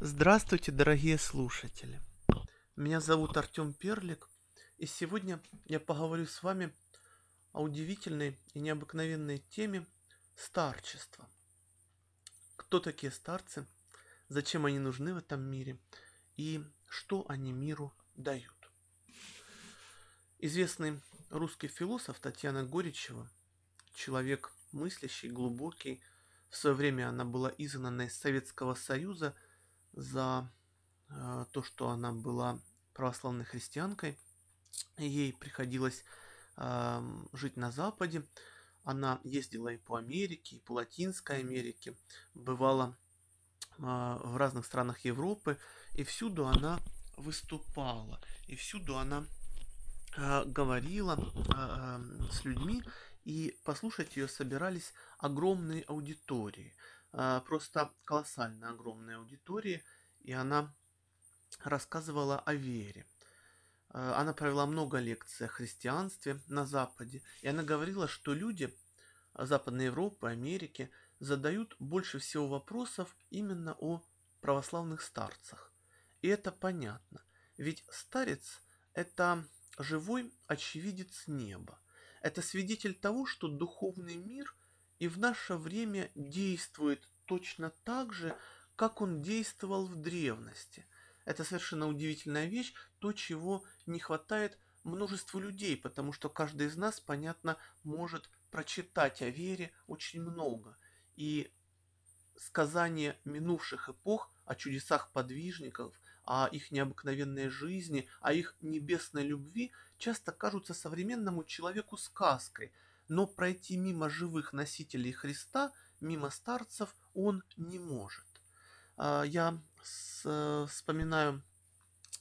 Здравствуйте, дорогие слушатели! Меня зовут Артем Перлик, и сегодня я поговорю с вами о удивительной и необыкновенной теме старчества. Кто такие старцы, зачем они нужны в этом мире и что они миру дают. Известный русский философ Татьяна Горичева, человек мыслящий, глубокий, в свое время она была изгнана из Советского Союза за э, то, что она была православной христианкой. Ей приходилось э, жить на Западе. Она ездила и по Америке, и по Латинской Америке, бывала э, в разных странах Европы, и всюду она выступала, и всюду она э, говорила с людьми, и послушать ее собирались огромные аудитории, просто колоссально огромные аудитории, и она рассказывала о вере. А, она провела много лекций о христианстве на Западе, и она говорила, что люди Западной Европы, Америки задают больше всего вопросов именно о православных старцах. И это понятно, ведь старец – это живой очевидец неба. Это свидетель того, что духовный мир и в наше время действует точно так же, как он действовал в древности. Это совершенно удивительная вещь, то, чего не хватает множеству людей, потому что каждый из нас, понятно, может прочитать о вере очень много. И сказания минувших эпох о чудесах подвижников, о их необыкновенной жизни, о их небесной любви часто кажутся современному человеку сказкой, но пройти мимо живых носителей Христа, мимо старцев, он не может. А, я вспоминаю,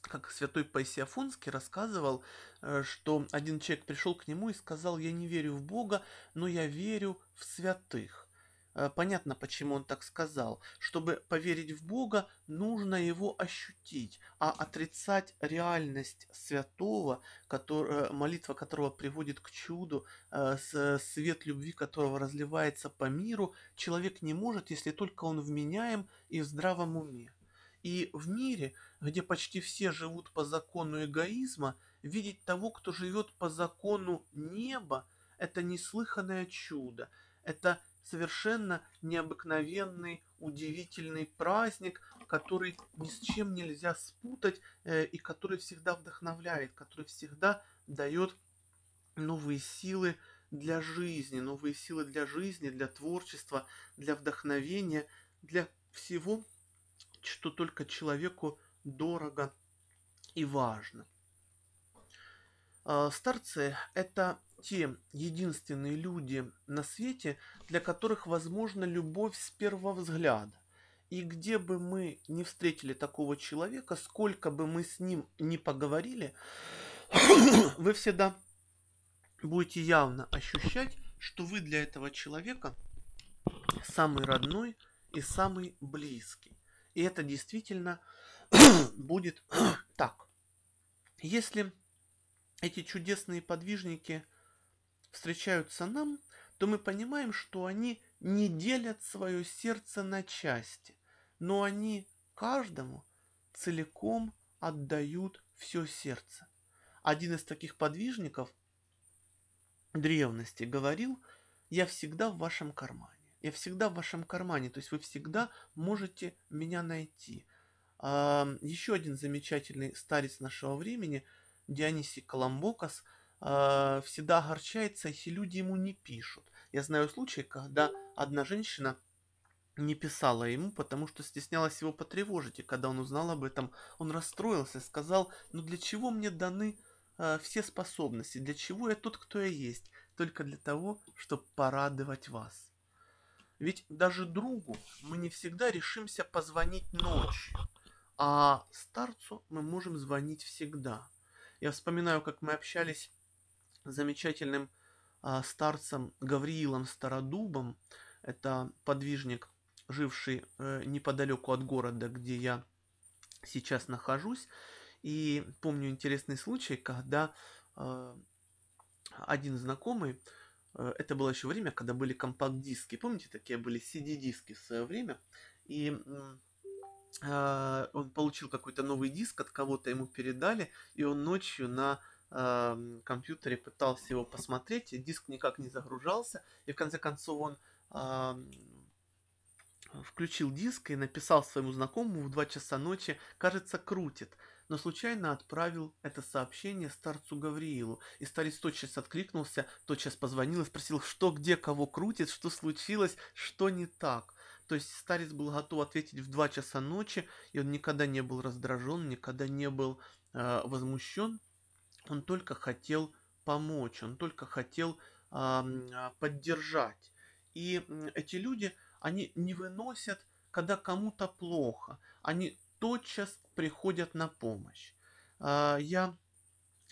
как святой Паисий Афонский рассказывал, э, что один человек пришел к нему и сказал, я не верю в Бога, но я верю в святых. Э, понятно, почему он так сказал. Чтобы поверить в Бога, нужно его ощутить, а отрицать реальность святого, который, молитва которого приводит к чуду, э, свет любви которого разливается по миру, человек не может, если только он вменяем и в здравом уме. И в мире, где почти все живут по закону эгоизма, видеть того, кто живет по закону неба, это неслыханное чудо. Это совершенно необыкновенный, удивительный праздник, который ни с чем нельзя спутать э, и который всегда вдохновляет, который всегда дает новые силы для жизни, новые силы для жизни, для творчества, для вдохновения, для всего, что только человеку дорого и важно. А, старцы – это те единственные люди на свете, для которых возможна любовь с первого взгляда. И где бы мы не встретили такого человека, сколько бы мы с ним не поговорили, вы всегда будете явно ощущать, что вы для этого человека самый родной и самый близкий. И это действительно будет так. Если эти чудесные подвижники – встречаются нам, то мы понимаем, что они не делят свое сердце на части, но они каждому целиком отдают все сердце. Один из таких подвижников древности говорил, я всегда в вашем кармане. Я всегда в вашем кармане, то есть вы всегда можете меня найти. А, еще один замечательный старец нашего времени, Дионисий Коломбокас – э, всегда огорчается, если люди ему не пишут. Я знаю случаи, когда одна женщина не писала ему, потому что стеснялась его потревожить. И когда он узнал об этом, он расстроился и сказал, ну для чего мне даны э, все способности, для чего я тот, кто я есть, только для того, чтобы порадовать вас. Ведь даже другу мы не всегда решимся позвонить ночью, а старцу мы можем звонить всегда. Я вспоминаю, как мы общались замечательным а, старцем Гавриилом Стародубом. Это подвижник, живший э, неподалеку от города, где я сейчас нахожусь. И помню интересный случай, когда э, один знакомый, э, это было еще время, когда были компакт-диски, помните, такие были CD-диски в свое время, и он получил какой-то новый диск, от кого-то ему передали, и он ночью на а, компьютере пытался его посмотреть, и диск никак не загружался, и в конце концов он а, включил диск и написал своему знакомому в 2 часа ночи, кажется, крутит, но случайно отправил это сообщение старцу Гавриилу, и старец тотчас откликнулся, тотчас позвонил и спросил, что, где, кого крутит, что случилось, что не так. То есть старец был готов ответить в 2 часа ночи, и он никогда не был раздражен, никогда не был э, возмущен. Он только хотел помочь, он только хотел э, поддержать. И эти люди, они не выносят, когда кому-то плохо. Они тотчас приходят на помощь. Э, я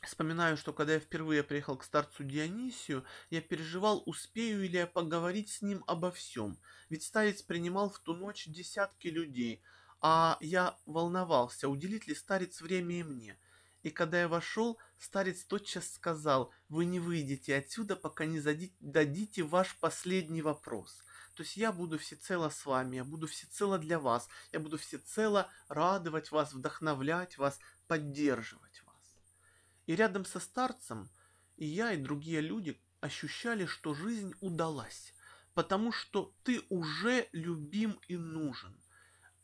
Вспоминаю, что когда я впервые приехал к старцу Дионисию, я переживал, успею ли я поговорить с ним обо всем. Ведь старец принимал в ту ночь десятки людей, а я волновался, уделит ли старец время и мне. И когда я вошел, старец тотчас сказал, вы не выйдете отсюда, пока не дадите ваш последний вопрос. То есть я буду всецело с вами, я буду всецело для вас, я буду всецело радовать вас, вдохновлять вас, поддерживать. И рядом со старцем и я, и другие люди ощущали, что жизнь удалась, потому что ты уже любим и нужен.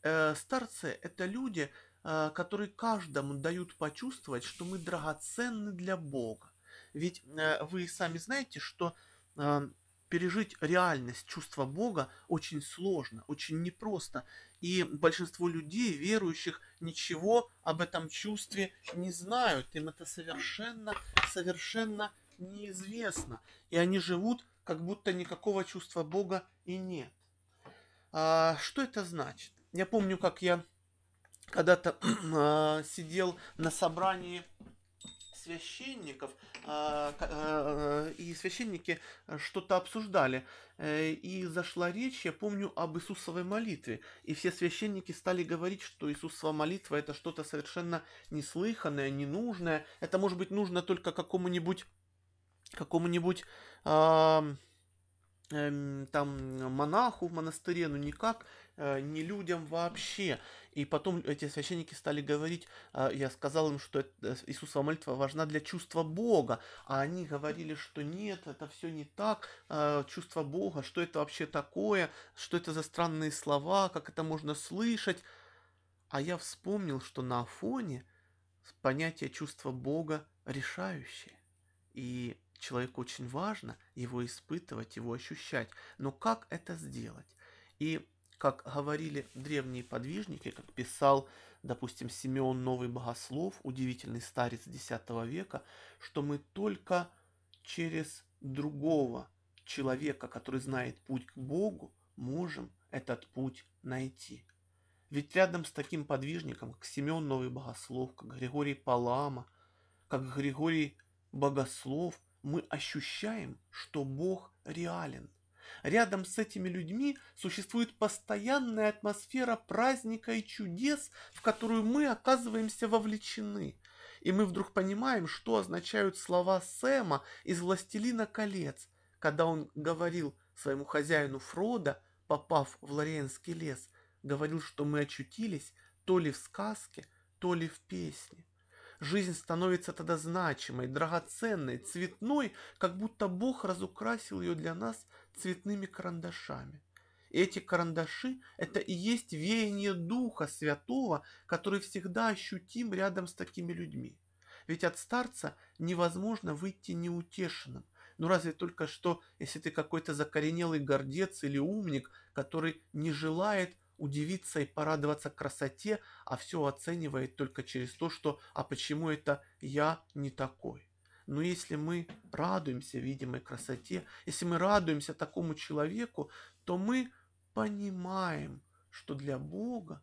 Э, старцы – это люди, которые каждому дают почувствовать, что мы драгоценны для Бога. Ведь э, вы сами знаете, что э, пережить реальность чувства Бога очень сложно, очень непросто. И большинство людей, верующих, ничего об этом чувстве не знают. Им это совершенно, совершенно неизвестно. И они живут, как будто никакого чувства Бога и нет. А, что это значит? Я помню, как я когда-то а, сидел на собрании священников, а, а, и священники что-то обсуждали. Э, и зашла речь, я помню, об Иисусовой молитве. И все священники стали говорить, что Иисусова молитва это что-то совершенно неслыханное, ненужное. Это может быть нужно только какому-нибудь какому-нибудь э, э, там монаху в монастыре, но никак э, не людям вообще. И потом эти священники стали говорить, а, я сказал им, что э, Иисусова молитва важна для чувства Бога, а они говорили, что нет, это все не так, чувство Бога, что это вообще такое, что это за странные слова, как это можно слышать. А я вспомнил, что на Афоне понятие чувства Бога решающее. И человеку очень важно его испытывать, его ощущать. Но как это сделать? И как говорили древние подвижники, как писал, допустим, Симеон Новый Богослов, удивительный старец X века, что мы только через другого человека, который знает путь к Богу, можем этот путь найти. Ведь рядом с таким подвижником, как Симеон Новый Богослов, как Григорий Палама, как Григорий Богослов, мы ощущаем, что Бог реален – Рядом с этими людьми существует постоянная атмосфера праздника и чудес, в которую мы оказываемся вовлечены. И мы вдруг понимаем, что означают слова Сэма из «Властелина колец», когда он говорил своему хозяину Фрода, попав в Лориенский лес, говорил, что мы очутились то ли в сказке, то ли в песне. Жизнь становится тогда значимой, драгоценной, цветной, как будто Бог разукрасил ее для нас цветными карандашами. Эти карандаши – это и есть веяние Духа Святого, который всегда ощутим рядом с такими людьми. Ведь от старца невозможно выйти неутешенным. Ну разве только что, если ты какой-то закоренелый гордец или умник, который не желает удивиться и порадоваться красоте, а все оценивает только через то, что «а почему это я не такой?» Но если мы радуемся видимой красоте, если мы радуемся такому человеку, то мы понимаем, что для Бога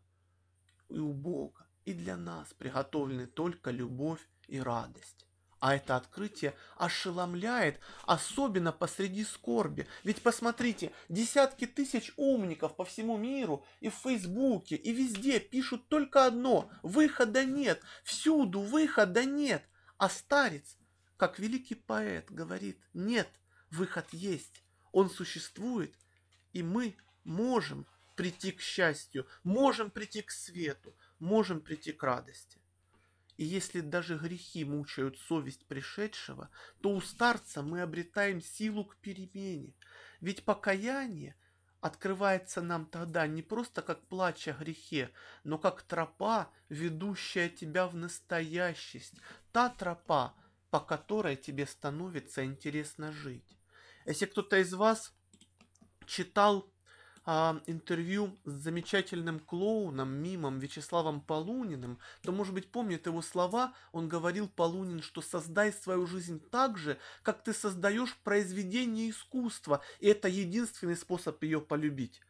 и у Бога и для нас приготовлены только любовь и радость. А это открытие ошеломляет, особенно посреди скорби. Ведь посмотрите, десятки тысяч умников по всему миру и в Фейсбуке, и везде пишут только одно – выхода нет, всюду выхода нет. А старец как великий поэт говорит, нет, выход есть, он существует, и мы можем прийти к счастью, можем прийти к свету, можем прийти к радости. И если даже грехи мучают совесть пришедшего, то у старца мы обретаем силу к перемене. Ведь покаяние открывается нам тогда не просто как плач о грехе, но как тропа, ведущая тебя в настоящесть. Та тропа, по которой тебе становится интересно жить. Если кто-то из вас читал а, интервью с замечательным клоуном, мимом Вячеславом Полуниным, то, может быть, помнит его слова, он говорил Полунин, что создай свою жизнь так же, как ты создаешь произведение искусства, и это единственный способ ее полюбить.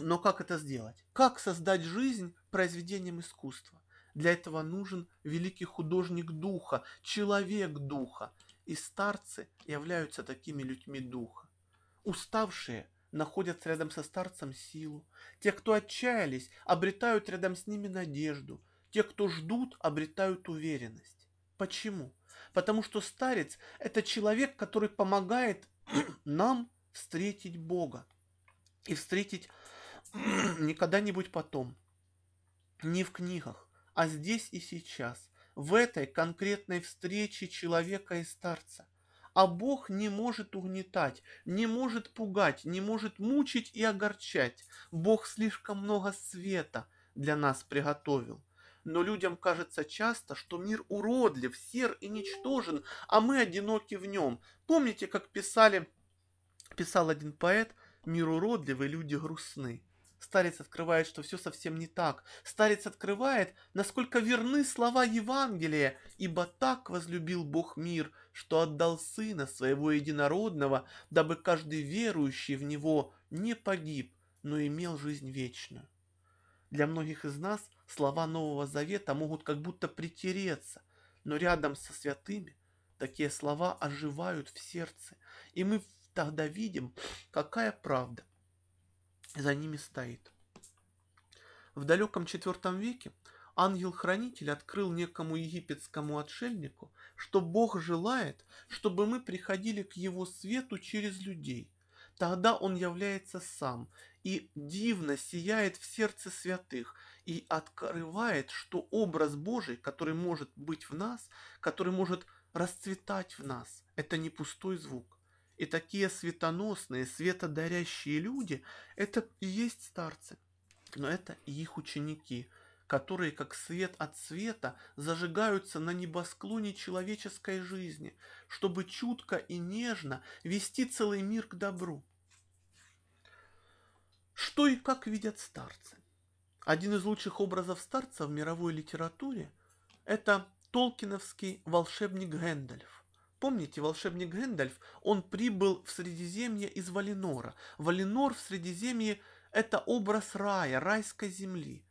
Но как это сделать? Как создать жизнь произведением искусства? Для этого нужен великий художник духа, человек духа. И старцы являются такими людьми духа. Уставшие – находят рядом со старцем силу. Те, кто отчаялись, обретают рядом с ними надежду. Те, кто ждут, обретают уверенность. Почему? Потому что старец – это человек, который помогает нам встретить Бога. И встретить не когда-нибудь потом, не в книгах, а здесь и сейчас, в этой конкретной встрече человека и старца. А Бог не может угнетать, не может пугать, не может мучить и огорчать. Бог слишком много света для нас приготовил. Но людям кажется часто, что мир уродлив, сер и ничтожен, а мы одиноки в нем. Помните, как писали, писал один поэт, мир уродливый, люди грустны. Старец открывает, что все совсем не так. Старец открывает, насколько верны слова Евангелия, ибо так возлюбил Бог мир, что отдал Сына Своего Единородного, дабы каждый верующий в Него не погиб, но имел жизнь вечную. Для многих из нас слова Нового Завета могут как будто притереться, но рядом со святыми такие слова оживают в сердце, и мы тогда видим, какая правда за ними стоит. В далеком IV веке ангел-хранитель открыл некому египетскому отшельнику, что Бог желает, чтобы мы приходили к его свету через людей. Тогда он является сам и дивно сияет в сердце святых и открывает, что образ Божий, который может быть в нас, который может расцветать в нас, это не пустой звук. И такие светоносные, светодарящие люди – это и есть старцы. Но это и их ученики, которые, как свет от света, зажигаются на небосклоне человеческой жизни, чтобы чутко и нежно вести целый мир к добру. Что и как видят старцы? Один из лучших образов старца в мировой литературе – это толкиновский волшебник Гэндальф. Помните, волшебник Гэндальф, он прибыл в Средиземье из Валинора. Валинор в Средиземье – это образ рая, райской земли.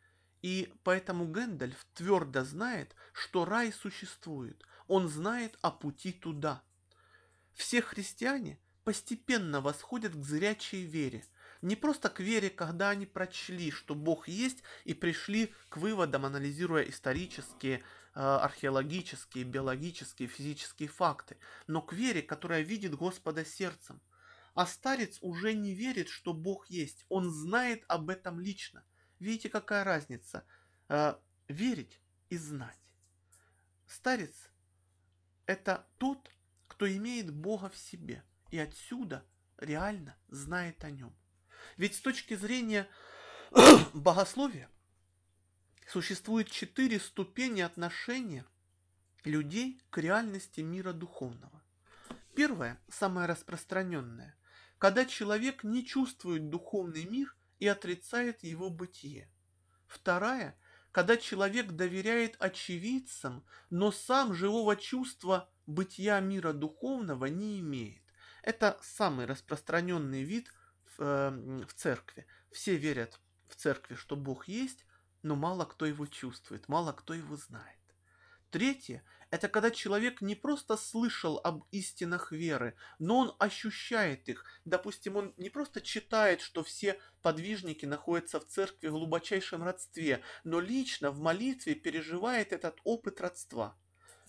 И поэтому Гэндальф твердо знает, что рай существует. Он знает о пути туда. Все христиане постепенно восходят к зрячей вере. Не просто к вере, когда они прочли, что Бог есть, и пришли к выводам, анализируя исторические, археологические, биологические, физические факты, но к вере, которая видит Господа сердцем. А старец уже не верит, что Бог есть. Он знает об этом лично. Видите, какая разница? Э, верить и знать. Старец – это тот, кто имеет Бога в себе и отсюда реально знает о нем. Ведь с точки зрения богословия Существует четыре ступени отношения людей к реальности мира духовного. Первое, самое распространенное, когда человек не чувствует духовный мир и отрицает его бытие. Вторая, когда человек доверяет очевидцам, но сам живого чувства бытия мира духовного не имеет. Это самый распространенный вид в, э, в церкви. Все верят в церкви, что Бог есть, но мало кто его чувствует, мало кто его знает. Третье – это когда человек не просто слышал об истинах веры, но он ощущает их. Допустим, он не просто читает, что все подвижники находятся в церкви в глубочайшем родстве, но лично в молитве переживает этот опыт родства.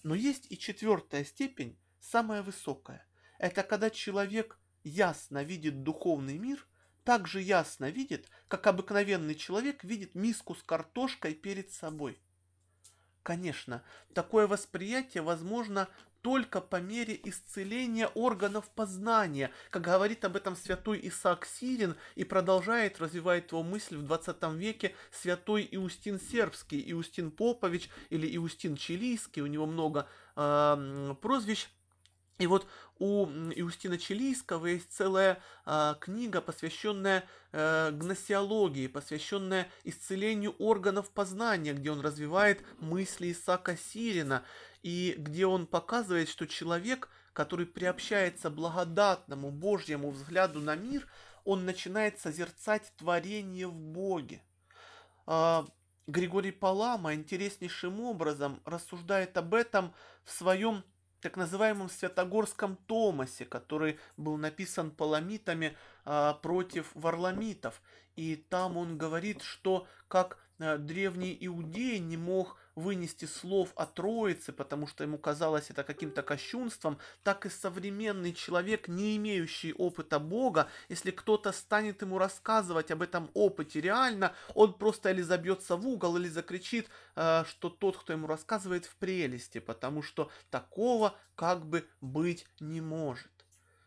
Но есть и четвертая степень, самая высокая. Это когда человек ясно видит духовный мир, так же ясно видит, как обыкновенный человек видит миску с картошкой перед собой. Конечно, такое восприятие возможно только по мере исцеления органов познания, как говорит об этом святой Исаак Сирин и продолжает развивать его мысль в 20 веке святой Иустин Сербский, Иустин Попович или Иустин Чилийский, у него много э, прозвищ, и вот у Иустина Чилийского есть целая э, книга, посвященная э, гносеологии, посвященная исцелению органов познания, где он развивает мысли Исаака Сирина, и где он показывает, что человек, который приобщается благодатному Божьему взгляду на мир, он начинает созерцать творение в Боге. Э, Григорий Палама интереснейшим образом рассуждает об этом в своем так называемом Святогорском Томасе, который был написан паламитами а, против варламитов. И там он говорит, что как а, древний иудей не мог вынести слов о Троице, потому что ему казалось это каким-то кощунством, так и современный человек, не имеющий опыта Бога, если кто-то станет ему рассказывать об этом опыте реально, он просто или забьется в угол, или закричит, э, что тот, кто ему рассказывает, в прелести, потому что такого как бы быть не может.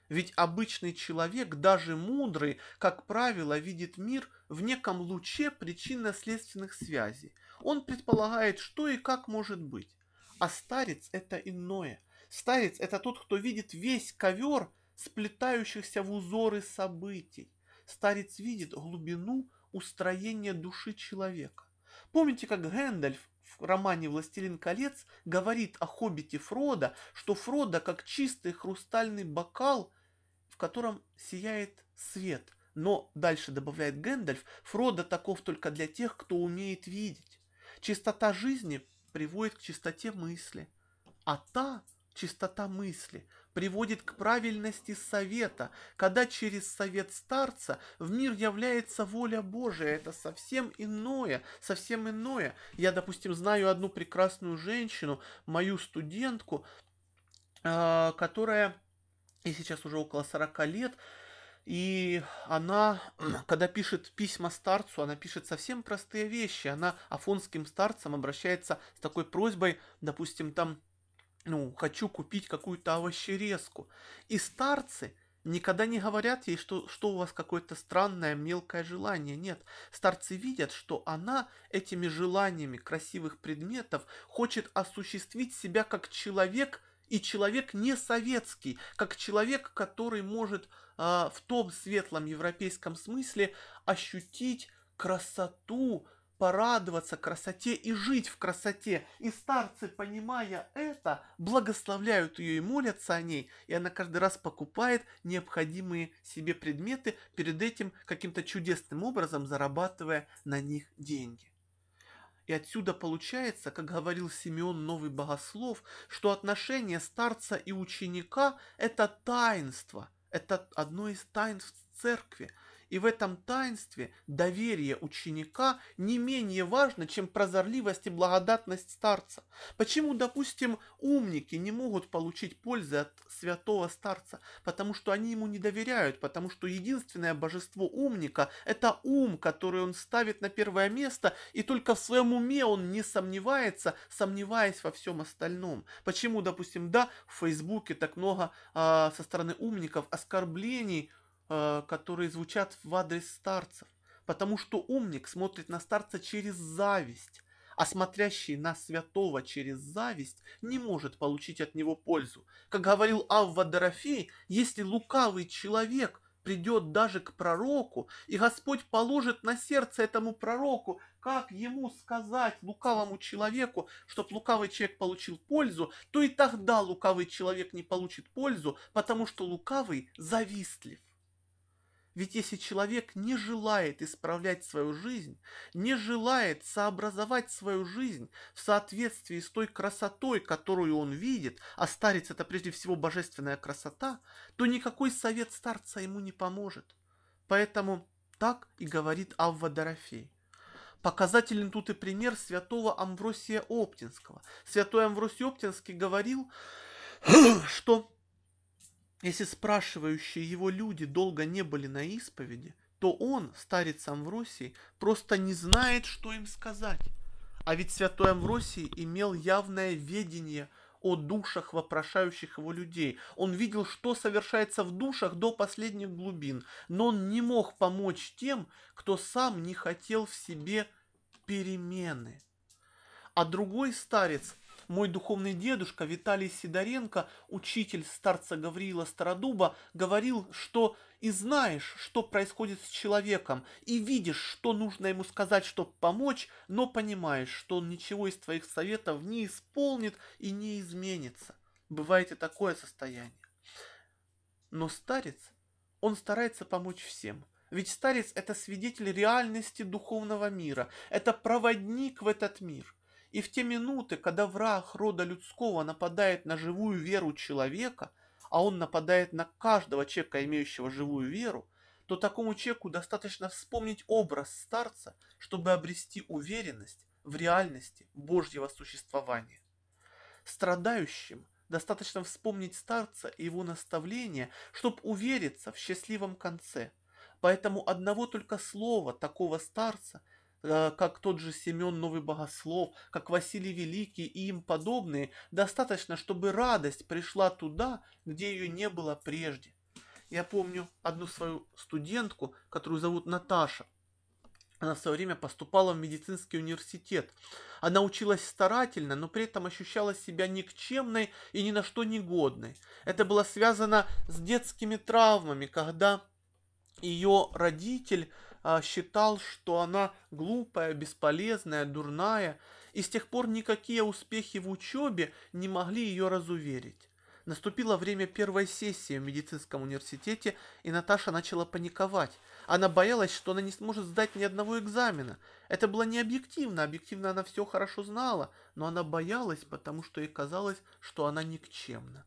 Ведь обычный человек, даже мудрый, как правило, видит мир в неком луче причинно-следственных связей. Он предполагает, что и как может быть. А старец это иное. Старец это тот, кто видит весь ковер сплетающихся в узоры событий. Старец видит глубину устроения души человека. Помните, как Гэндальф в романе «Властелин колец» говорит о хоббите Фродо, что Фродо как чистый хрустальный бокал, в котором сияет свет. Но, дальше добавляет Гэндальф, Фродо таков только для тех, кто умеет видеть. Чистота жизни приводит к чистоте мысли, а та чистота мысли приводит к правильности совета, когда через совет старца в мир является воля Божия. Это совсем иное, совсем иное. Я, допустим, знаю одну прекрасную женщину, мою студентку, а, которая, и сейчас уже около 40 лет, и она, когда пишет письма старцу, она пишет совсем простые вещи. Она афонским старцам обращается с такой просьбой, допустим, там, ну, хочу купить какую-то овощерезку. И старцы никогда не говорят ей, что, что у вас какое-то странное мелкое желание. Нет, старцы видят, что она этими желаниями красивых предметов хочет осуществить себя как человек – и человек не советский, как человек, который может а, в том светлом европейском смысле ощутить красоту, порадоваться красоте и жить в красоте. И старцы, понимая это, благословляют ее и молятся о ней, и она каждый раз покупает необходимые себе предметы, перед этим каким-то чудесным образом зарабатывая на них деньги. И отсюда получается, как говорил Симеон Новый Богослов, что отношение старца и ученика – это таинство, это одно из таинств церкви – и в этом таинстве доверие ученика не менее важно, чем прозорливость и благодатность старца. Почему, допустим, умники не могут получить пользы от святого старца? Потому что они ему не доверяют, потому что единственное божество умника – это ум, который он ставит на первое место, и только в своем уме он не сомневается, сомневаясь во всем остальном. Почему, допустим, да, в Фейсбуке так много а, со стороны умников оскорблений – Э, которые звучат в адрес старцев. Потому что умник смотрит на старца через зависть, а смотрящий на святого через зависть не может получить от него пользу. Как говорил Авва Дорофей, если лукавый человек придет даже к пророку, и Господь положит на сердце этому пророку, как ему сказать лукавому человеку, чтобы лукавый человек получил пользу, то и тогда лукавый человек не получит пользу, потому что лукавый завистлив. Ведь если человек не желает исправлять свою жизнь, не желает сообразовать свою жизнь в соответствии с той красотой, которую он видит, а старец это прежде всего божественная красота, то никакой совет старца ему не поможет. Поэтому так и говорит Авва Дорофей. Показателен тут и пример святого Амвросия Оптинского. Святой Амвросий Оптинский говорил, что если спрашивающие его люди долго не были на исповеди, то он, старец Амвросий, просто не знает, что им сказать. А ведь святой Амвросий имел явное ведение о душах вопрошающих его людей. Он видел, что совершается в душах до последних глубин, но он не мог помочь тем, кто сам не хотел в себе перемены. А другой старец, мой духовный дедушка Виталий Сидоренко, учитель старца Гавриила Стародуба, говорил, что и знаешь, что происходит с человеком, и видишь, что нужно ему сказать, чтобы помочь, но понимаешь, что он ничего из твоих советов не исполнит и не изменится. Бывает и такое состояние. Но старец, он старается помочь всем. Ведь старец это свидетель реальности духовного мира, это проводник в этот мир. И в те минуты, когда враг рода людского нападает на живую веру человека – а он нападает на каждого человека, имеющего живую веру, то такому человеку достаточно вспомнить образ старца, чтобы обрести уверенность в реальности Божьего существования. Страдающим достаточно вспомнить старца и его наставления, чтобы увериться в счастливом конце. Поэтому одного только слова такого старца – как тот же Семен Новый Богослов, как Василий Великий и им подобные, достаточно, чтобы радость пришла туда, где ее не было прежде. Я помню одну свою студентку, которую зовут Наташа. Она в свое время поступала в медицинский университет. Она училась старательно, но при этом ощущала себя никчемной и ни на что негодной. Это было связано с детскими травмами, когда ее родитель считал, что она глупая, бесполезная, дурная, и с тех пор никакие успехи в учебе не могли ее разуверить. Наступило время первой сессии в медицинском университете, и Наташа начала паниковать. Она боялась, что она не сможет сдать ни одного экзамена. Это было не объективно, объективно она все хорошо знала, но она боялась, потому что ей казалось, что она никчемна.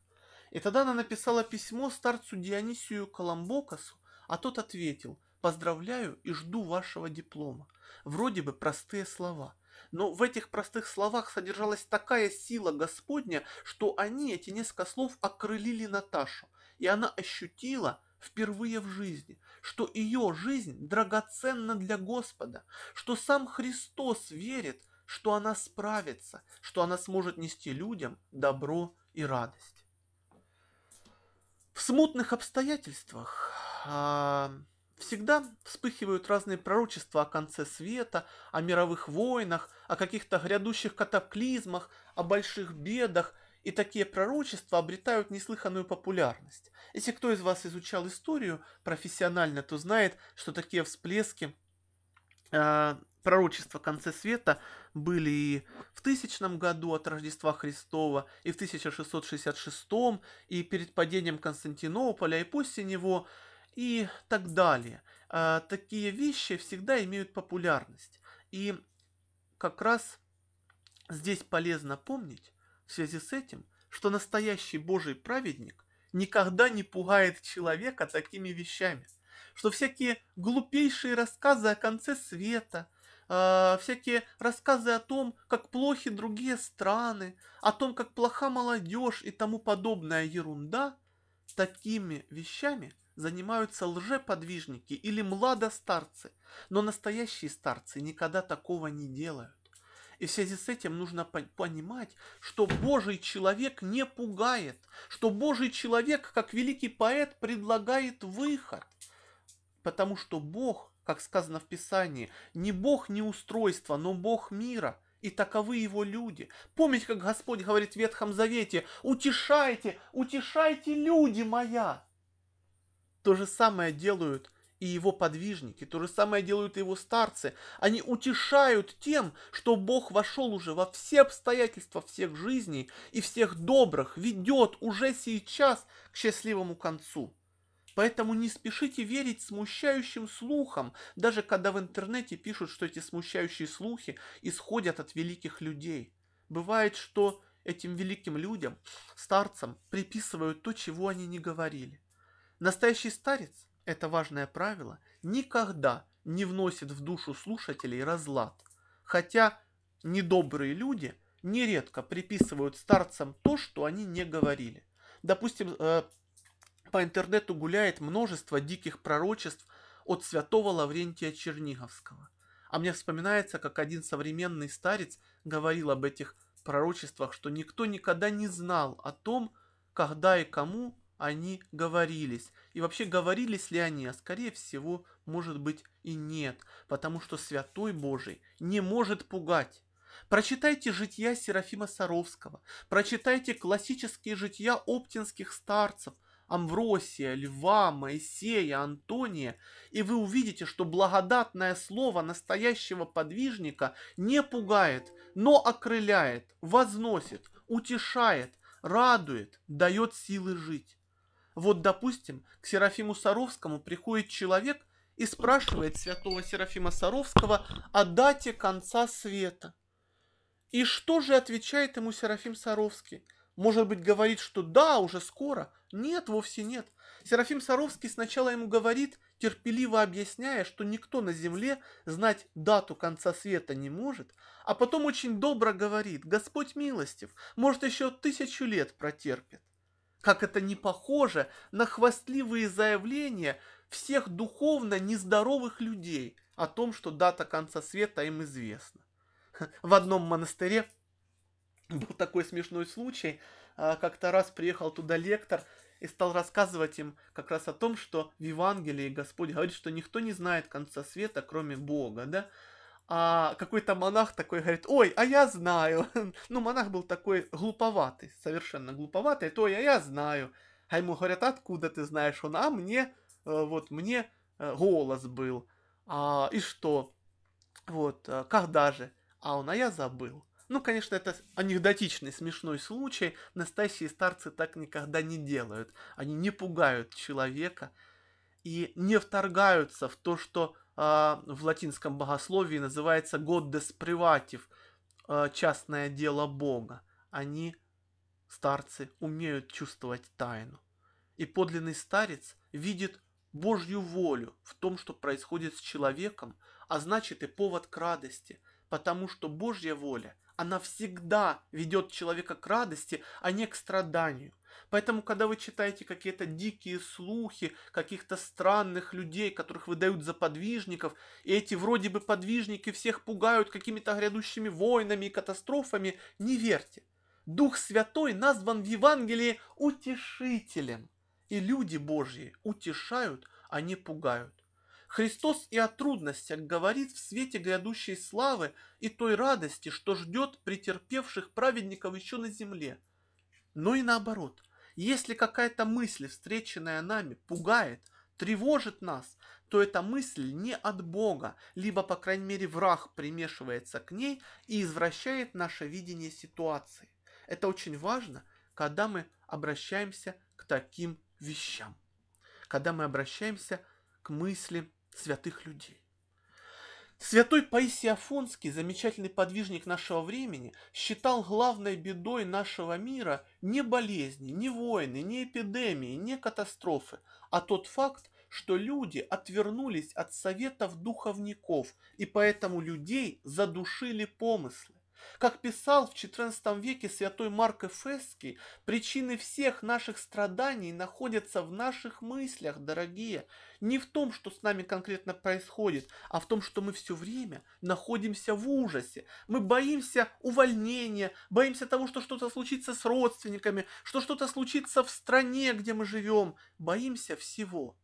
И тогда она написала письмо старцу Дионисию Коломбокасу, а тот ответил, Поздравляю и жду вашего диплома. Вроде бы простые слова. Но в этих простых словах содержалась такая сила Господня, что они, эти несколько слов, окрылили Наташу. И она ощутила впервые в жизни, что ее жизнь драгоценна для Господа, что сам Христос верит, что она справится, что она сможет нести людям добро и радость. В смутных обстоятельствах а, Всегда вспыхивают разные пророчества о конце света, о мировых войнах, о каких-то грядущих катаклизмах, о больших бедах, и такие пророчества обретают неслыханную популярность. Если кто из вас изучал историю профессионально, то знает, что такие всплески э, пророчества конце света были и в тысячном году от Рождества Христова, и в 1666, и перед падением Константинополя, и после него – и так далее. А, такие вещи всегда имеют популярность. И как раз здесь полезно помнить в связи с этим, что настоящий Божий праведник никогда не пугает человека такими вещами. Что всякие глупейшие рассказы о конце света, э, всякие рассказы о том, как плохи другие страны, о том, как плоха молодежь и тому подобная ерунда, такими вещами – занимаются лжеподвижники или младостарцы, но настоящие старцы никогда такого не делают. И в связи с этим нужно понимать, что Божий человек не пугает, что Божий человек, как великий поэт, предлагает выход. Потому что Бог, как сказано в Писании, не Бог не устройства, но Бог мира – и таковы его люди. Помните, как Господь говорит в Ветхом Завете, утешайте, утешайте люди моя. То же самое делают и его подвижники, то же самое делают и его старцы. Они утешают тем, что Бог вошел уже во все обстоятельства всех жизней и всех добрых, ведет уже сейчас к счастливому концу. Поэтому не спешите верить смущающим слухам, даже когда в интернете пишут, что эти смущающие слухи исходят от великих людей. Бывает, что этим великим людям, старцам, приписывают то, чего они не говорили. Настоящий старец, это важное правило, никогда не вносит в душу слушателей разлад, хотя недобрые люди нередко приписывают старцам то, что они не говорили. Допустим, э, по интернету гуляет множество диких пророчеств от святого Лаврентия Черниговского. А мне вспоминается, как один современный старец говорил об этих пророчествах, что никто никогда не знал о том, когда и кому они говорились. И вообще говорились ли они, а скорее всего, может быть и нет, потому что Святой Божий не может пугать. Прочитайте жития Серафима Саровского, прочитайте классические жития оптинских старцев, Амвросия, Льва, Моисея, Антония, и вы увидите, что благодатное слово настоящего подвижника не пугает, но окрыляет, возносит, утешает, радует, дает силы жить. Вот, допустим, к Серафиму Саровскому приходит человек и спрашивает святого Серафима Саровского о дате конца света. И что же отвечает ему Серафим Саровский? Может быть, говорит, что да, уже скоро? Нет, вовсе нет. Серафим Саровский сначала ему говорит, терпеливо объясняя, что никто на земле знать дату конца света не может, а потом очень добро говорит, Господь милостив, может еще тысячу лет протерпит. Как это не похоже на хвастливые заявления всех духовно нездоровых людей о том, что дата конца света им известна. В одном монастыре был такой смешной случай. А, как-то раз приехал туда лектор и стал рассказывать им как раз о том, что в Евангелии Господь говорит, что никто не знает конца света, кроме Бога, да? А какой-то монах такой говорит, ой, а я знаю. Ну, монах был такой глуповатый, совершенно глуповатый, то а я знаю. А ему говорят, откуда ты знаешь? Он, а мне, э, вот, мне э, голос был. А, и что? Вот, э, когда же? А он, а я забыл. Ну, конечно, это анекдотичный, смешной случай. Настоящие старцы так никогда не делают. Они не пугают человека и не вторгаются в то, что в латинском богословии называется «goddes privativ», э, частное дело Бога. Они, старцы, умеют чувствовать тайну. И подлинный старец видит Божью волю в том, что происходит с человеком, а значит и повод к радости, потому что Божья воля – она всегда ведет человека к радости, а не к страданию. Поэтому, когда вы читаете какие-то дикие слухи каких-то странных людей, которых выдают за подвижников, и эти вроде бы подвижники всех пугают какими-то грядущими войнами и катастрофами, не верьте. Дух Святой назван в Евангелии утешителем. И люди Божьи утешают, а не пугают. Христос и о трудностях говорит в свете грядущей славы и той радости, что ждет претерпевших праведников еще на земле. Но и наоборот, если какая-то мысль, встреченная нами, пугает, тревожит нас, то эта мысль не от Бога, либо, по крайней мере, враг примешивается к ней и извращает наше видение ситуации. Это очень важно, когда мы обращаемся к таким вещам. Когда мы обращаемся к мысли святых людей. Святой Паисий Афонский, замечательный подвижник нашего времени, считал главной бедой нашего мира не болезни, не войны, не эпидемии, не катастрофы, а тот факт, что люди отвернулись от советов духовников, и поэтому людей задушили помыслы. Как писал в XIV веке святой Марк Эфесский, причины всех наших страданий находятся в наших мыслях, дорогие. Не в том, что с нами конкретно происходит, а в том, что мы все время находимся в ужасе. Мы боимся увольнения, боимся того, что что-то случится с родственниками, что что-то случится в стране, где мы живем. Боимся всего.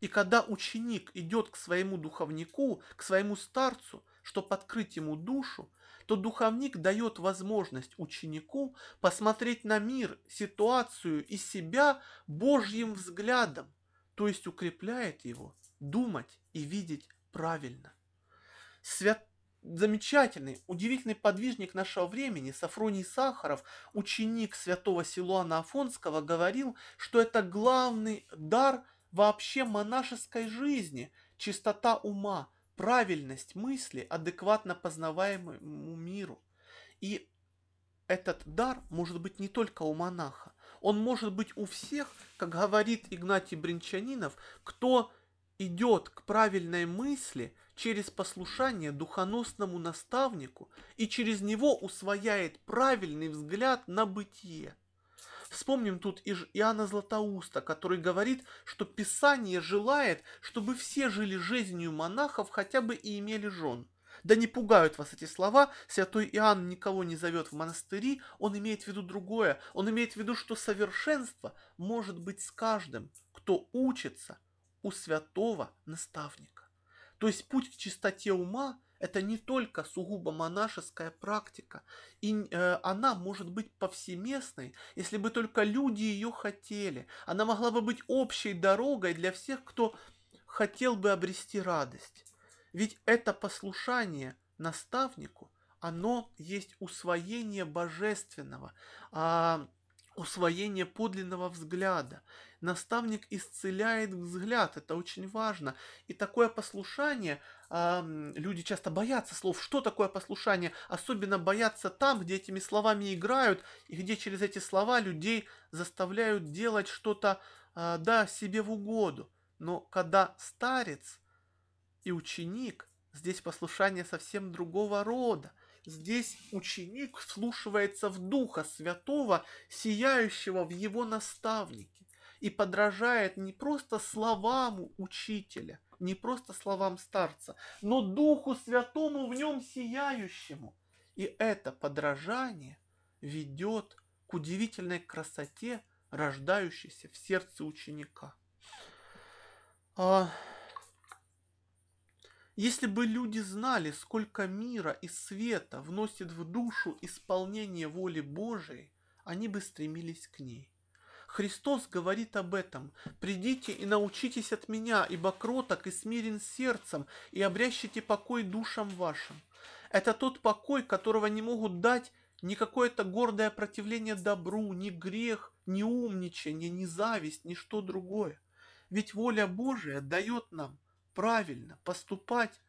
И когда ученик идет к своему духовнику, к своему старцу, чтобы открыть ему душу, то духовник дает возможность ученику посмотреть на мир, ситуацию и себя Божьим взглядом, то есть укрепляет его думать и видеть правильно. Свят... Замечательный, удивительный подвижник нашего времени, Сафроний Сахаров, ученик святого Силуана Афонского, говорил, что это главный дар вообще монашеской жизни, чистота ума, правильность мысли, адекватно познаваемому миру. И этот дар может быть не только у монаха, он может быть у всех, как говорит Игнатий Бринчанинов, кто идет к правильной мысли через послушание духоносному наставнику и через него усвояет правильный взгляд на бытие. Вспомним тут Иоанна Златоуста, который говорит, что Писание желает, чтобы все жили жизнью монахов, хотя бы и имели жен. Да не пугают вас эти слова. Святой Иоанн никого не зовет в монастыри. Он имеет в виду другое. Он имеет в виду, что совершенство может быть с каждым, кто учится у святого наставника. То есть путь к чистоте ума – это не только сугубо монашеская практика, и э, она может быть повсеместной, если бы только люди ее хотели. Она могла бы быть общей дорогой для всех, кто хотел бы обрести радость. Ведь это послушание наставнику, оно есть усвоение божественного, а, усвоение подлинного взгляда. Наставник исцеляет взгляд, это очень важно. И такое послушание, а, люди часто боятся слов. Что такое послушание? Особенно боятся там, где этими словами играют, и где через эти слова людей заставляют делать что-то, а, да, себе в угоду. Но когда старец и ученик, здесь послушание совсем другого рода. Здесь ученик вслушивается в Духа Святого, сияющего в его наставнике, и подражает не просто словам учителя, не просто словам старца, но Духу Святому в нем сияющему. И это подражание ведет к удивительной красоте, рождающейся в сердце ученика. А если бы люди знали, сколько мира и света вносит в душу исполнение воли Божией, они бы стремились к ней. Христос говорит об этом. «Придите и научитесь от меня, ибо кроток и смирен сердцем, и обрящите покой душам вашим». Это тот покой, которого не могут дать ни какое-то гордое противление добру, ни грех, ни умничание, ни зависть, ни что другое. Ведь воля Божия дает нам – правильно поступать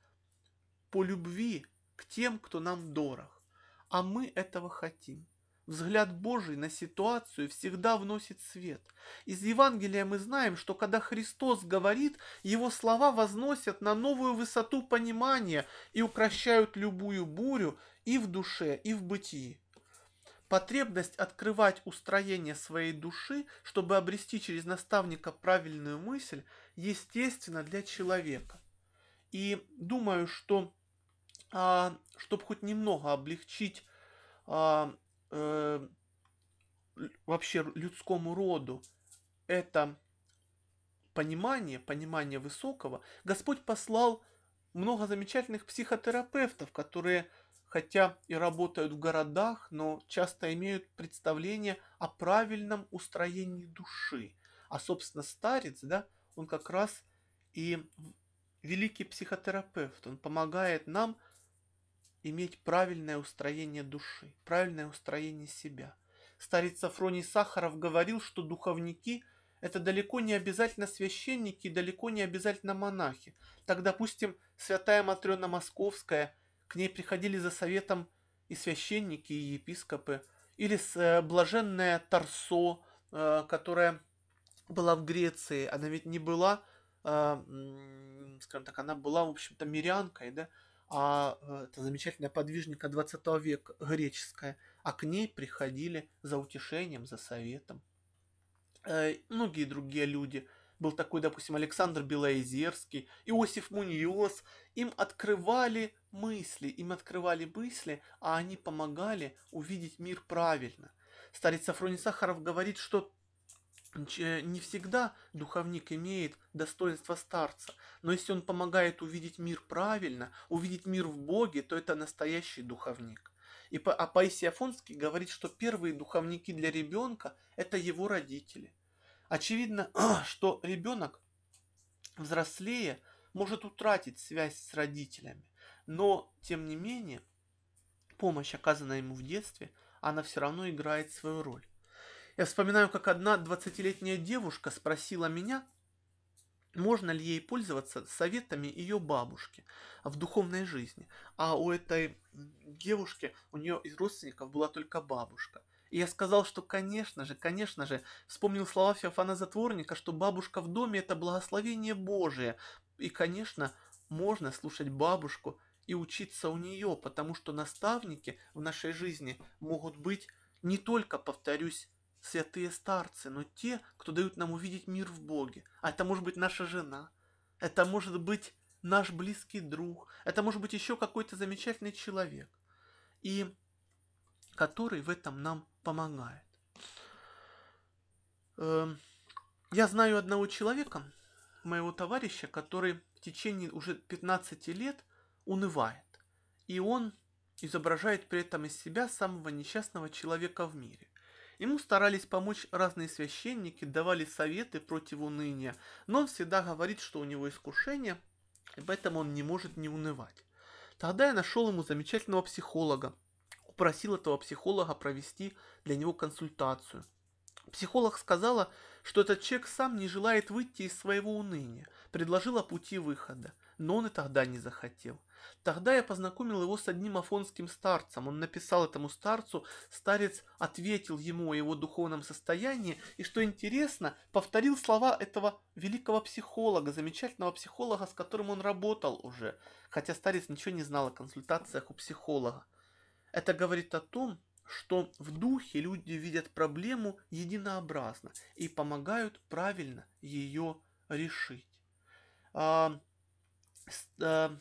по любви к тем, кто нам дорог. А мы этого хотим. Взгляд Божий на ситуацию всегда вносит свет. Из Евангелия мы знаем, что когда Христос говорит, Его слова возносят на новую высоту понимания и укращают любую бурю и в душе, и в бытии. Потребность открывать устроение своей души, чтобы обрести через наставника правильную мысль, естественно для человека. И думаю, что а, чтобы хоть немного облегчить а, э, вообще людскому роду это понимание, понимание высокого, Господь послал много замечательных психотерапевтов, которые хотя и работают в городах, но часто имеют представление о правильном устроении души. А, собственно, старец, да, он как раз и великий психотерапевт. Он помогает нам иметь правильное устроение души, правильное устроение себя. Старец Сафроний Сахаров говорил, что духовники – это далеко не обязательно священники, далеко не обязательно монахи. Так, допустим, святая Матрена Московская – к ней приходили за советом и священники, и епископы, или э, блаженная Тарсо, э, которая была в Греции. Она ведь не была, э, скажем так, она была, в общем-то, мирянкой, да, а это замечательная подвижника 20 века, греческая, а к ней приходили за утешением, за советом. Многие другие люди – был такой, допустим, Александр Белоезерский, Иосиф Муньос, им открывали мысли, им открывали мысли, а они помогали увидеть мир правильно. Старец Сафроний Сахаров говорит, что не всегда духовник имеет достоинство старца, но если он помогает увидеть мир правильно, увидеть мир в Боге, то это настоящий духовник. И а Паисий Афонский говорит, что первые духовники для ребенка – это его родители. Очевидно, что ребенок, взрослее, может утратить связь с родителями, но, тем не менее, помощь, оказанная ему в детстве, она все равно играет свою роль. Я вспоминаю, как одна 20-летняя девушка спросила меня, можно ли ей пользоваться советами ее бабушки в духовной жизни. А у этой девушки, у нее из родственников была только бабушка. И я сказал, что конечно же, конечно же, вспомнил слова Феофана Затворника, что бабушка в доме – это благословение Божие. И, конечно, можно слушать бабушку и учиться у нее, потому что наставники в нашей жизни могут быть не только, повторюсь, святые старцы, но те, кто дают нам увидеть мир в Боге. А это может быть наша жена, это может быть наш близкий друг, это может быть еще какой-то замечательный человек, и который в этом нам помогает. Эм, я знаю одного человека, моего товарища, который в течение уже 15 лет унывает. И он изображает при этом из себя самого несчастного человека в мире. Ему старались помочь разные священники, давали советы против уныния, но он всегда говорит, что у него искушение, и поэтому он не может не унывать. Тогда я нашел ему замечательного психолога, упросил этого психолога провести для него консультацию. Психолог сказала, что этот человек сам не желает выйти из своего уныния, предложила пути выхода, но он и тогда не захотел. Тогда я познакомил его с одним афонским старцем. Он написал этому старцу, старец ответил ему о его духовном состоянии, и, что интересно, повторил слова этого великого психолога, замечательного психолога, с которым он работал уже, хотя старец ничего не знал о консультациях у психолога. Это говорит о том, что в духе люди видят проблему единообразно и помогают правильно ее решить. А, а,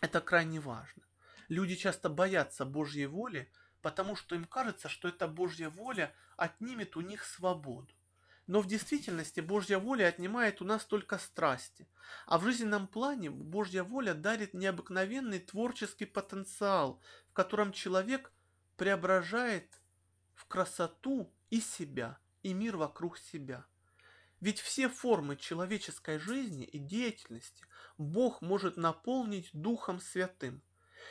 это крайне важно. Люди часто боятся Божьей воли, потому что им кажется, что эта Божья воля отнимет у них свободу. Но в действительности Божья воля отнимает у нас только страсти. А в жизненном плане Божья воля дарит необыкновенный творческий потенциал, в котором человек преображает в красоту и себя, и мир вокруг себя. Ведь все формы человеческой жизни и деятельности Бог может наполнить Духом Святым.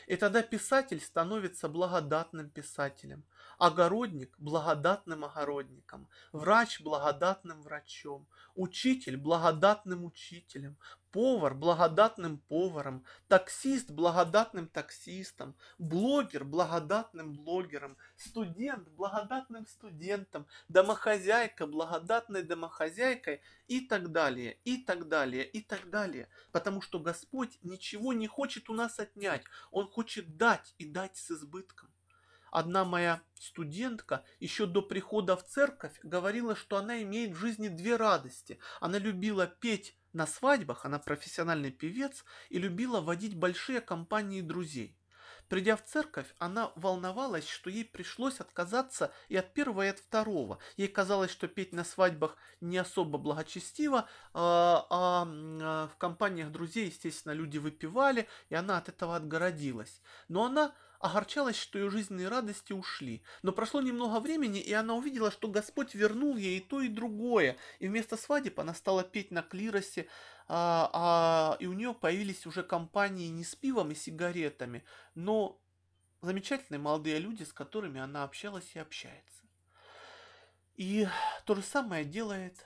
И тогда писатель становится благодатным писателем, огородник – благодатным огородником, врач – благодатным врачом, учитель – благодатным учителем, повар – благодатным поваром, таксист – благодатным таксистом, блогер – благодатным блогером, студент – благодатным студентом, домохозяйка – благодатной домохозяйкой и так далее, и так далее, и так далее. Потому что Господь ничего не хочет у нас отнять, Он хочет дать и дать с избытком. Одна моя студентка еще до прихода в церковь говорила, что она имеет в жизни две радости. Она любила петь на свадьбах, она профессиональный певец и любила водить большие компании друзей. Придя в церковь, она волновалась, что ей пришлось отказаться и от первого, и от второго. Ей казалось, что петь на свадьбах не особо благочестиво, а, а, а в компаниях друзей, естественно, люди выпивали, и она от этого отгородилась. Но она огорчалась, что ее жизненные радости ушли. Но прошло немного времени, и она увидела, что Господь вернул ей и то, и другое. И вместо свадеб она стала петь на клиросе, а, а, и у нее появились уже компании не с пивом и сигаретами, но замечательные молодые люди, с которыми она общалась и общается. И то же самое делает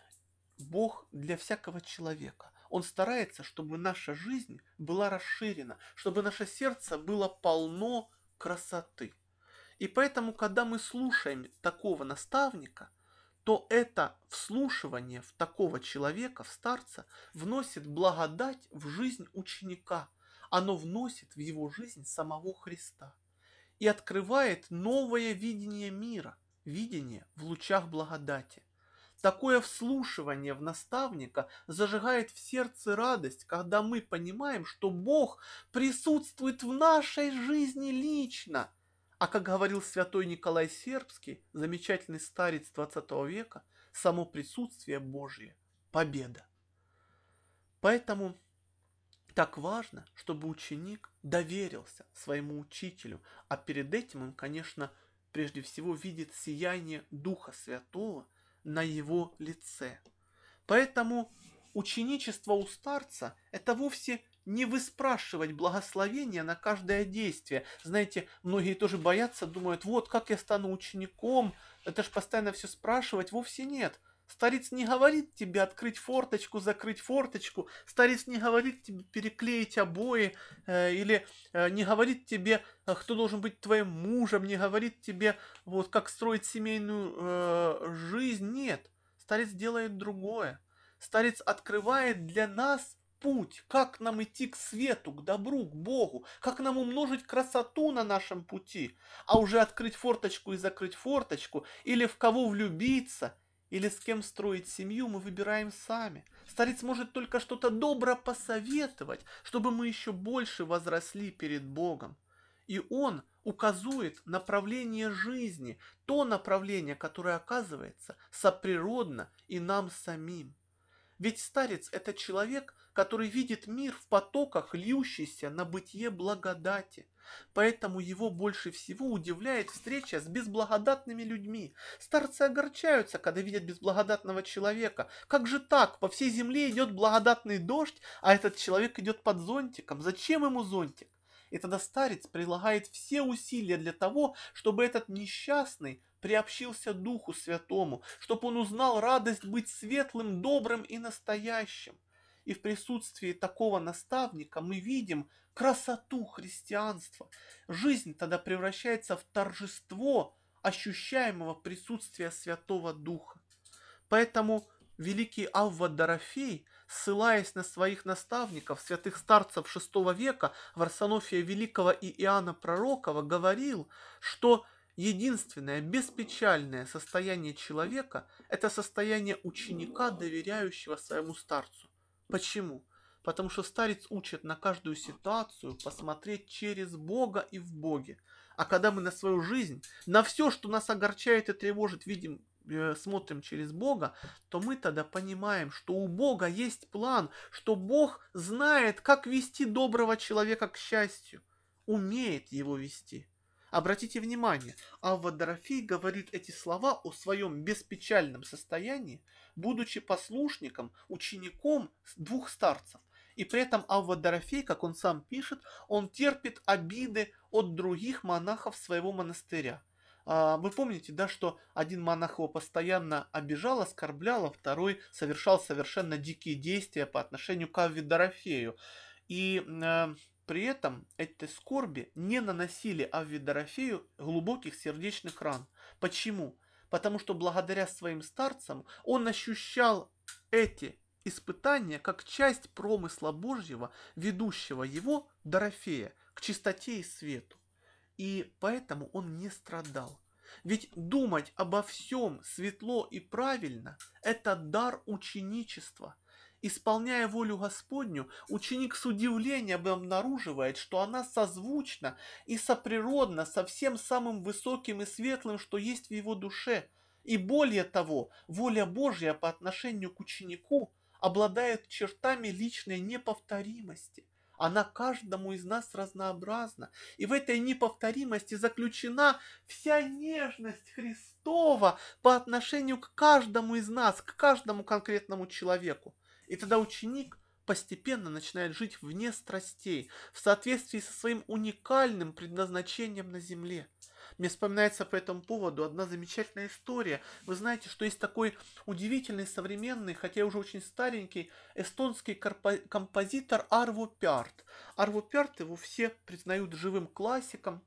Бог для всякого человека. Он старается, чтобы наша жизнь была расширена, чтобы наше сердце было полно красоты. И поэтому, когда мы слушаем такого наставника, то это вслушивание в такого человека, в старца, вносит благодать в жизнь ученика. Оно вносит в его жизнь самого Христа и открывает новое видение мира, видение в лучах благодати. Такое вслушивание в наставника зажигает в сердце радость, когда мы понимаем, что Бог присутствует в нашей жизни лично. А как говорил святой Николай Сербский, замечательный старец 20 века, само присутствие Божье – победа. Поэтому так важно, чтобы ученик доверился своему учителю, а перед этим он, конечно, прежде всего видит сияние Духа Святого – на его лице. Поэтому ученичество у старца – это вовсе не выспрашивать благословения на каждое действие. Знаете, многие тоже боятся, думают, вот как я стану учеником, это же постоянно все спрашивать. Вовсе нет – Старец не говорит тебе открыть форточку, закрыть форточку. Старец не говорит тебе переклеить обои. Э, или э, не говорит тебе, э, кто должен быть твоим мужем. Не говорит тебе, вот как строить семейную э, жизнь. Нет. Старец делает другое. Старец открывает для нас путь, как нам идти к свету, к добру, к Богу, как нам умножить красоту на нашем пути, а уже открыть форточку и закрыть форточку, или в кого влюбиться, или с кем строить семью, мы выбираем сами. Старец может только что-то добро посоветовать, чтобы мы еще больше возросли перед Богом. И он указывает направление жизни, то направление, которое оказывается соприродно и нам самим. Ведь старец – это человек, который видит мир в потоках, льющийся на бытие благодати. Поэтому его больше всего удивляет встреча с безблагодатными людьми. Старцы огорчаются, когда видят безблагодатного человека. Как же так? По всей земле идет благодатный дождь, а этот человек идет под зонтиком. Зачем ему зонтик? И тогда старец прилагает все усилия для того, чтобы этот несчастный приобщился Духу Святому, чтобы он узнал радость быть светлым, добрым и настоящим. И в присутствии такого наставника мы видим красоту христианства. Жизнь тогда превращается в торжество ощущаемого присутствия Святого Духа. Поэтому великий Авва Дорофей, ссылаясь на своих наставников, святых старцев VI века, Варсонофия Великого и Иоанна Пророкова, говорил, что единственное беспечальное состояние человека – это состояние ученика, доверяющего своему старцу. Почему? Потому что старец учит на каждую ситуацию посмотреть через Бога и в Боге. А когда мы на свою жизнь, на все, что нас огорчает и тревожит, видим, э, смотрим через Бога, то мы тогда понимаем, что у Бога есть план, что Бог знает, как вести доброго человека к счастью, умеет его вести. Обратите внимание, Авва Дорофей говорит эти слова о своем беспечальном состоянии, будучи послушником, учеником двух старцев. И при этом Авва Дорофей, как он сам пишет, он терпит обиды от других монахов своего монастыря. А, вы помните, да, что один монах его постоянно обижал, оскорблял, а второй совершал совершенно дикие действия по отношению к Авве Дорофею. И э, при этом эти скорби не наносили Авве Дорофею глубоких сердечных ран. Почему? Потому что благодаря своим старцам он ощущал эти испытания как часть промысла Божьего, ведущего его, Дорофея, к чистоте и свету. И поэтому он не страдал. Ведь думать обо всем светло и правильно – это дар ученичества – Исполняя волю Господню, ученик с удивлением обнаруживает, что она созвучна и соприродна со всем самым высоким и светлым, что есть в его душе. И более того, воля Божья по отношению к ученику обладает чертами личной неповторимости. Она каждому из нас разнообразна. И в этой неповторимости заключена вся нежность Христова по отношению к каждому из нас, к каждому конкретному человеку. И тогда ученик постепенно начинает жить вне страстей, в соответствии со своим уникальным предназначением на земле. Мне вспоминается по этому поводу одна замечательная история. Вы знаете, что есть такой удивительный, современный, хотя уже очень старенький, эстонский композитор Арво Пярт. Арво Пярт его все признают живым классиком,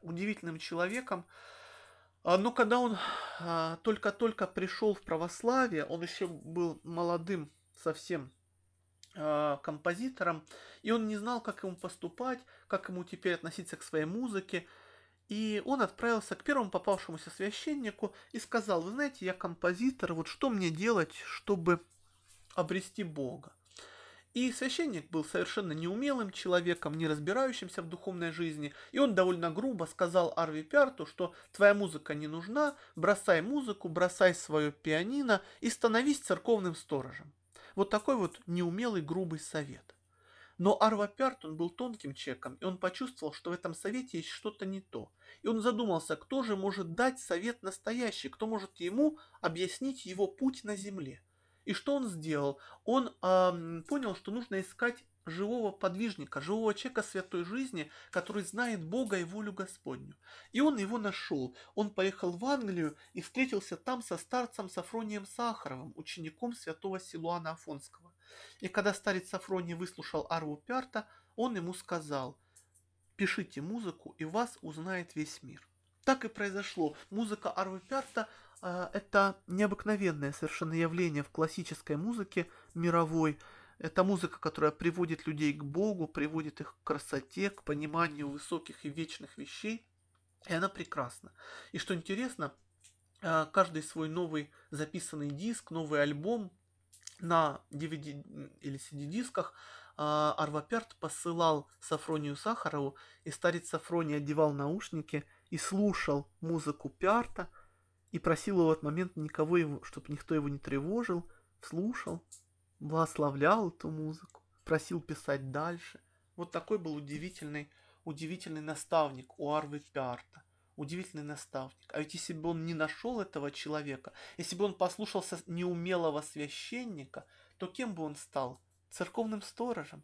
удивительным человеком. А, но когда он а, только-только пришел в православие, он еще был молодым совсем э, композитором, и он не знал, как ему поступать, как ему теперь относиться к своей музыке. И он отправился к первому попавшемуся священнику и сказал, вы знаете, я композитор, вот что мне делать, чтобы обрести Бога? И священник был совершенно неумелым человеком, не разбирающимся в духовной жизни, и он довольно грубо сказал Арви Пярту, что твоя музыка не нужна, бросай музыку, бросай свое пианино и становись церковным сторожем. Вот такой вот неумелый грубый совет. Но Арва Пяртон был тонким человеком, и он почувствовал, что в этом совете есть что-то не то. И он задумался, кто же может дать совет настоящий, кто может ему объяснить его путь на земле. И что он сделал? Он э, понял, что нужно искать живого подвижника, живого человека святой жизни, который знает Бога и волю Господню. И он его нашел. Он поехал в Англию и встретился там со старцем Сафронием Сахаровым, учеником святого Силуана Афонского. И когда старец Сафроний выслушал Арву Пярта, он ему сказал, «Пишите музыку, и вас узнает весь мир». Так и произошло. Музыка Арвы Пярта э, – это необыкновенное совершенно явление в классической музыке мировой – Это музыка, которая приводит людей к Богу, приводит их к красоте, к пониманию высоких и вечных вещей. И она прекрасна. И что интересно, э, каждый свой новый записанный диск, новый альбом на DVD или CD-дисках а, Арваперт посылал Сафронию Сахарову, и старец Сафроний одевал наушники и слушал музыку Пярта, и просил его в этот момент никого его, чтобы никто его не тревожил, слушал, благословлял эту музыку, просил писать дальше. Вот такой был удивительный, удивительный наставник у Арвы Пярта. Удивительный наставник. А ведь если бы он не нашел этого человека, если бы он послушался неумелого священника, то кем бы он стал? церковным сторожем,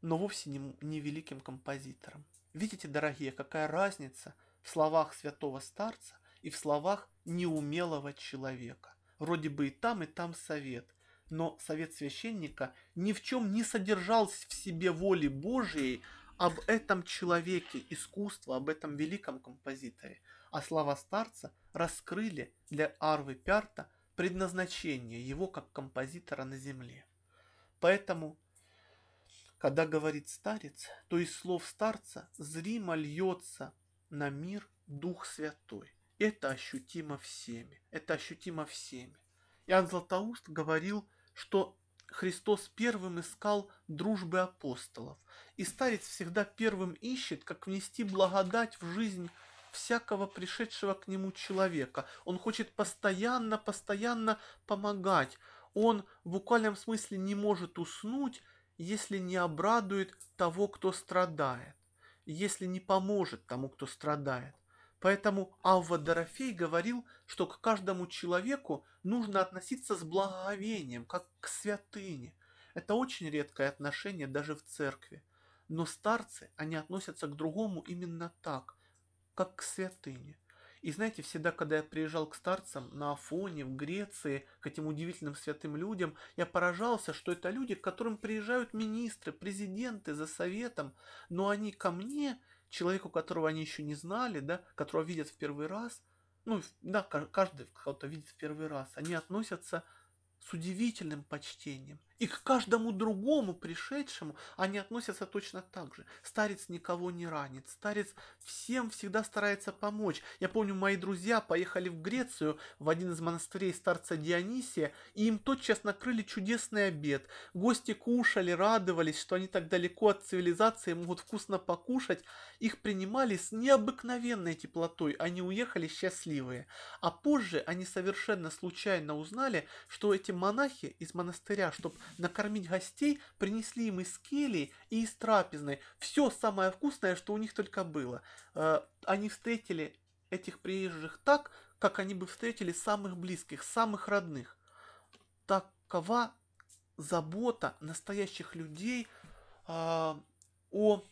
но вовсе не, не великим композитором. Видите, дорогие, какая разница в словах святого старца и в словах неумелого человека. Вроде бы и там, и там совет, но совет священника ни в чем не содержал в себе воли Божией об этом человеке искусства, об этом великом композиторе. А слова старца раскрыли для Арвы Пярта предназначение его как композитора на земле. Поэтому, когда говорит старец, то из слов старца зримо льется на мир Дух Святой. Это ощутимо всеми. Это ощутимо всеми. Иоанн Златоуст говорил, что Христос первым искал дружбы апостолов. И старец всегда первым ищет, как внести благодать в жизнь всякого пришедшего к нему человека. Он хочет постоянно, постоянно помогать он в буквальном смысле не может уснуть, если не обрадует того, кто страдает, если не поможет тому, кто страдает. Поэтому Авва Дорофей говорил, что к каждому человеку нужно относиться с благоговением, как к святыне. Это очень редкое отношение даже в церкви. Но старцы, они относятся к другому именно так, как к святыне. И знаете, всегда, когда я приезжал к старцам на Афоне, в Греции, к этим удивительным святым людям, я поражался, что это люди, к которым приезжают министры, президенты за советом, но они ко мне, человеку, которого они еще не знали, да, которого видят в первый раз, ну, да, каждый кого-то видит в первый раз, они относятся с удивительным почтением. И к каждому другому пришедшему они относятся точно так же. Старец никого не ранит. Старец всем всегда старается помочь. Я помню, мои друзья поехали в Грецию в один из монастырей старца Дионисия, и им тотчас накрыли чудесный обед. Гости кушали, радовались, что они так далеко от цивилизации могут вкусно покушать. Их принимали с необыкновенной теплотой. Они уехали счастливые. А позже они совершенно случайно узнали, что эти монахи из монастыря, чтобы накормить гостей, принесли им из келии и из трапезной все самое вкусное, что у них только было. Э, они встретили этих приезжих так, как они бы встретили самых близких, самых родных. Такова забота настоящих людей э, о,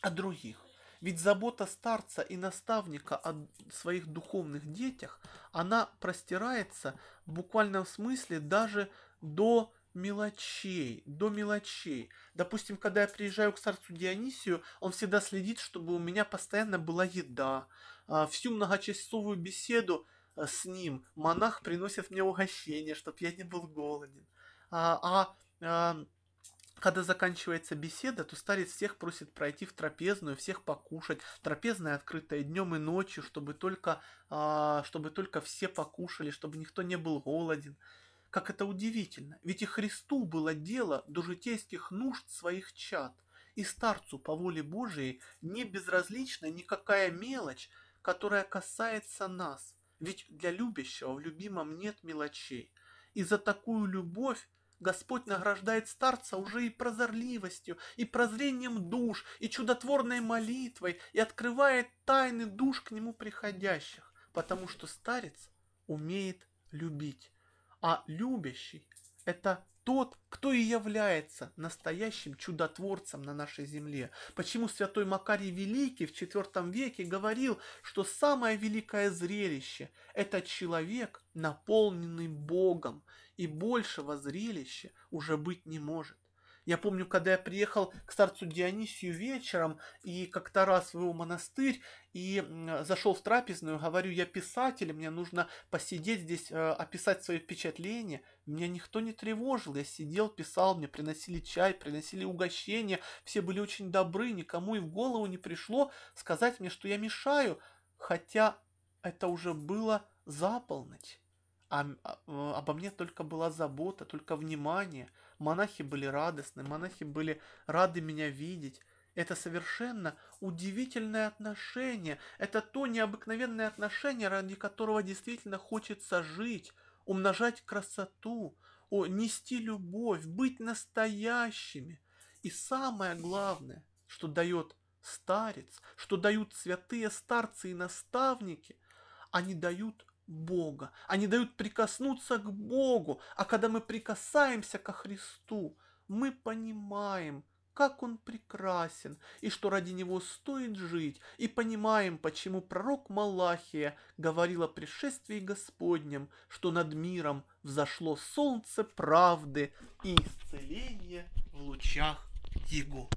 о других. Ведь забота старца и наставника о своих духовных детях, она простирается в буквальном смысле даже до мелочей, до мелочей. Допустим, когда я приезжаю к старцу Дионисию, он всегда следит, чтобы у меня постоянно была еда. А, всю многочасовую беседу э, с ним монах приносит мне угощение, чтобы я не был голоден. А, а, а когда заканчивается беседа, то старец всех просит пройти в трапезную, всех покушать. Трапезная открытая днем и ночью, чтобы только, а, чтобы только все покушали, чтобы никто не был голоден. Как это удивительно, ведь и Христу было дело до житейских нужд своих чад, и старцу по воле Божией не безразлична никакая мелочь, которая касается нас, ведь для любящего в любимом нет мелочей. И за такую любовь Господь награждает старца уже и прозорливостью, и прозрением душ, и чудотворной молитвой, и открывает тайны душ к нему приходящих, потому что старец умеет любить а любящий – это тот, кто и является настоящим чудотворцем на нашей земле. Почему святой Макарий Великий в IV веке говорил, что самое великое зрелище – это человек, наполненный Богом, и большего зрелища уже быть не может. Я помню, когда я приехал к старцу Дионисию вечером, и как-то раз в его монастырь, и зашел в трапезную, говорю, я писатель, мне нужно посидеть здесь, э, описать свои впечатления. Меня никто не тревожил, я сидел, писал, мне приносили чай, приносили угощения, все были очень добры, никому и в голову не пришло сказать мне, что я мешаю, хотя это уже было за полночь. А, а, обо мне только была забота, только внимание. Монахи были радостны, монахи были рады меня видеть. Это совершенно удивительное отношение. Это то необыкновенное отношение, ради которого действительно хочется жить, умножать красоту, о, нести любовь, быть настоящими. И самое главное, что дает старец, что дают святые старцы и наставники, они дают Бога. Они дают прикоснуться к Богу. А когда мы прикасаемся ко Христу, мы понимаем, как Он прекрасен, и что ради Него стоит жить, и понимаем, почему пророк Малахия говорил о пришествии Господнем, что над миром взошло солнце правды и исцеление в лучах Его.